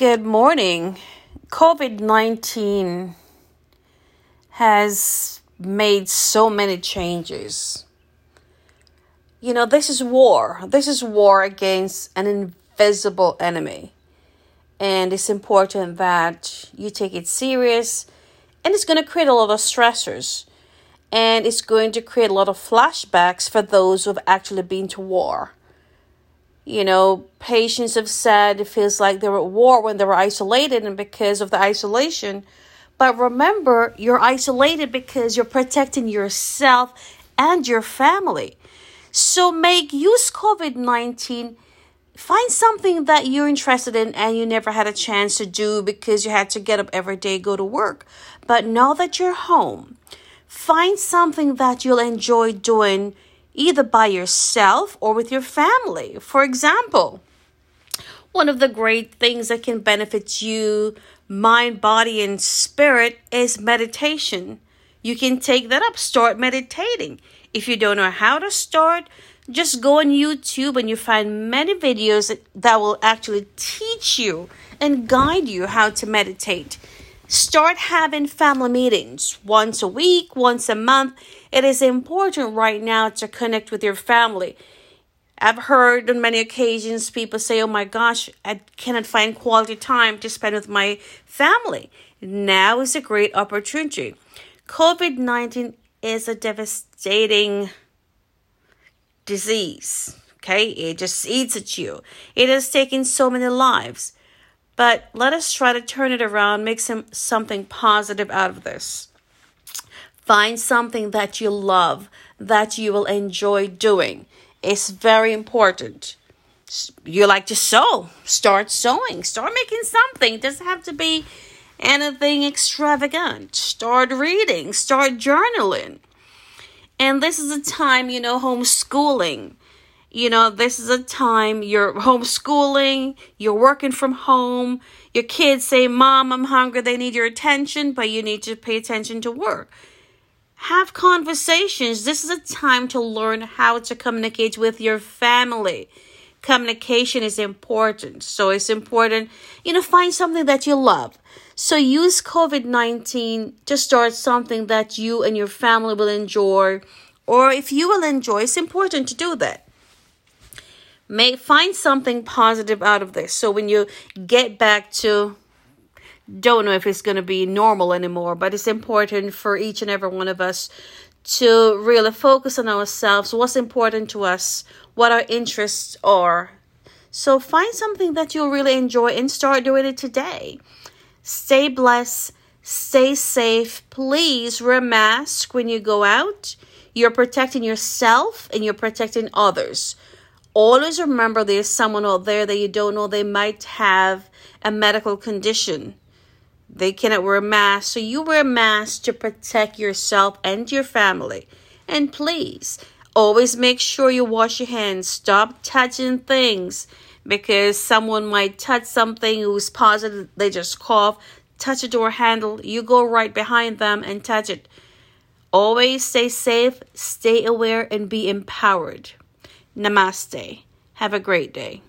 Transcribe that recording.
Good morning. COVID 19 has made so many changes. You know, this is war. This is war against an invisible enemy. And it's important that you take it serious. And it's going to create a lot of stressors. And it's going to create a lot of flashbacks for those who have actually been to war. You know, patients have said it feels like they were at war when they were isolated and because of the isolation. But remember, you're isolated because you're protecting yourself and your family. So make use COVID 19. Find something that you're interested in and you never had a chance to do because you had to get up every day, go to work. But now that you're home, find something that you'll enjoy doing either by yourself or with your family. For example, one of the great things that can benefit you, mind, body, and spirit, is meditation. You can take that up, start meditating. If you don't know how to start, just go on YouTube and you find many videos that, that will actually teach you and guide you how to meditate. Start having family meetings once a week, once a month. It is important right now to connect with your family. I've heard on many occasions people say, Oh my gosh, I cannot find quality time to spend with my family. Now is a great opportunity. COVID 19 is a devastating disease. Okay, it just eats at you. It has taken so many lives. But let us try to turn it around, make some something positive out of this. Find something that you love, that you will enjoy doing. It's very important. You like to sew, start sewing, start making something. It doesn't have to be anything extravagant. Start reading, start journaling. And this is a time, you know, homeschooling you know, this is a time you're homeschooling, you're working from home. Your kids say, Mom, I'm hungry. They need your attention, but you need to pay attention to work. Have conversations. This is a time to learn how to communicate with your family. Communication is important. So it's important, you know, find something that you love. So use COVID 19 to start something that you and your family will enjoy. Or if you will enjoy, it's important to do that may find something positive out of this. So when you get back to don't know if it's going to be normal anymore, but it's important for each and every one of us to really focus on ourselves, what's important to us, what our interests are. So find something that you'll really enjoy and start doing it today. Stay blessed, stay safe. Please wear a mask when you go out. You're protecting yourself and you're protecting others always remember there's someone out there that you don't know they might have a medical condition. They cannot wear a mask so you wear a mask to protect yourself and your family. And please always make sure you wash your hands. Stop touching things because someone might touch something who's positive they just cough touch a door handle you go right behind them and touch it. Always stay safe stay aware and be empowered Namaste. Have a great day.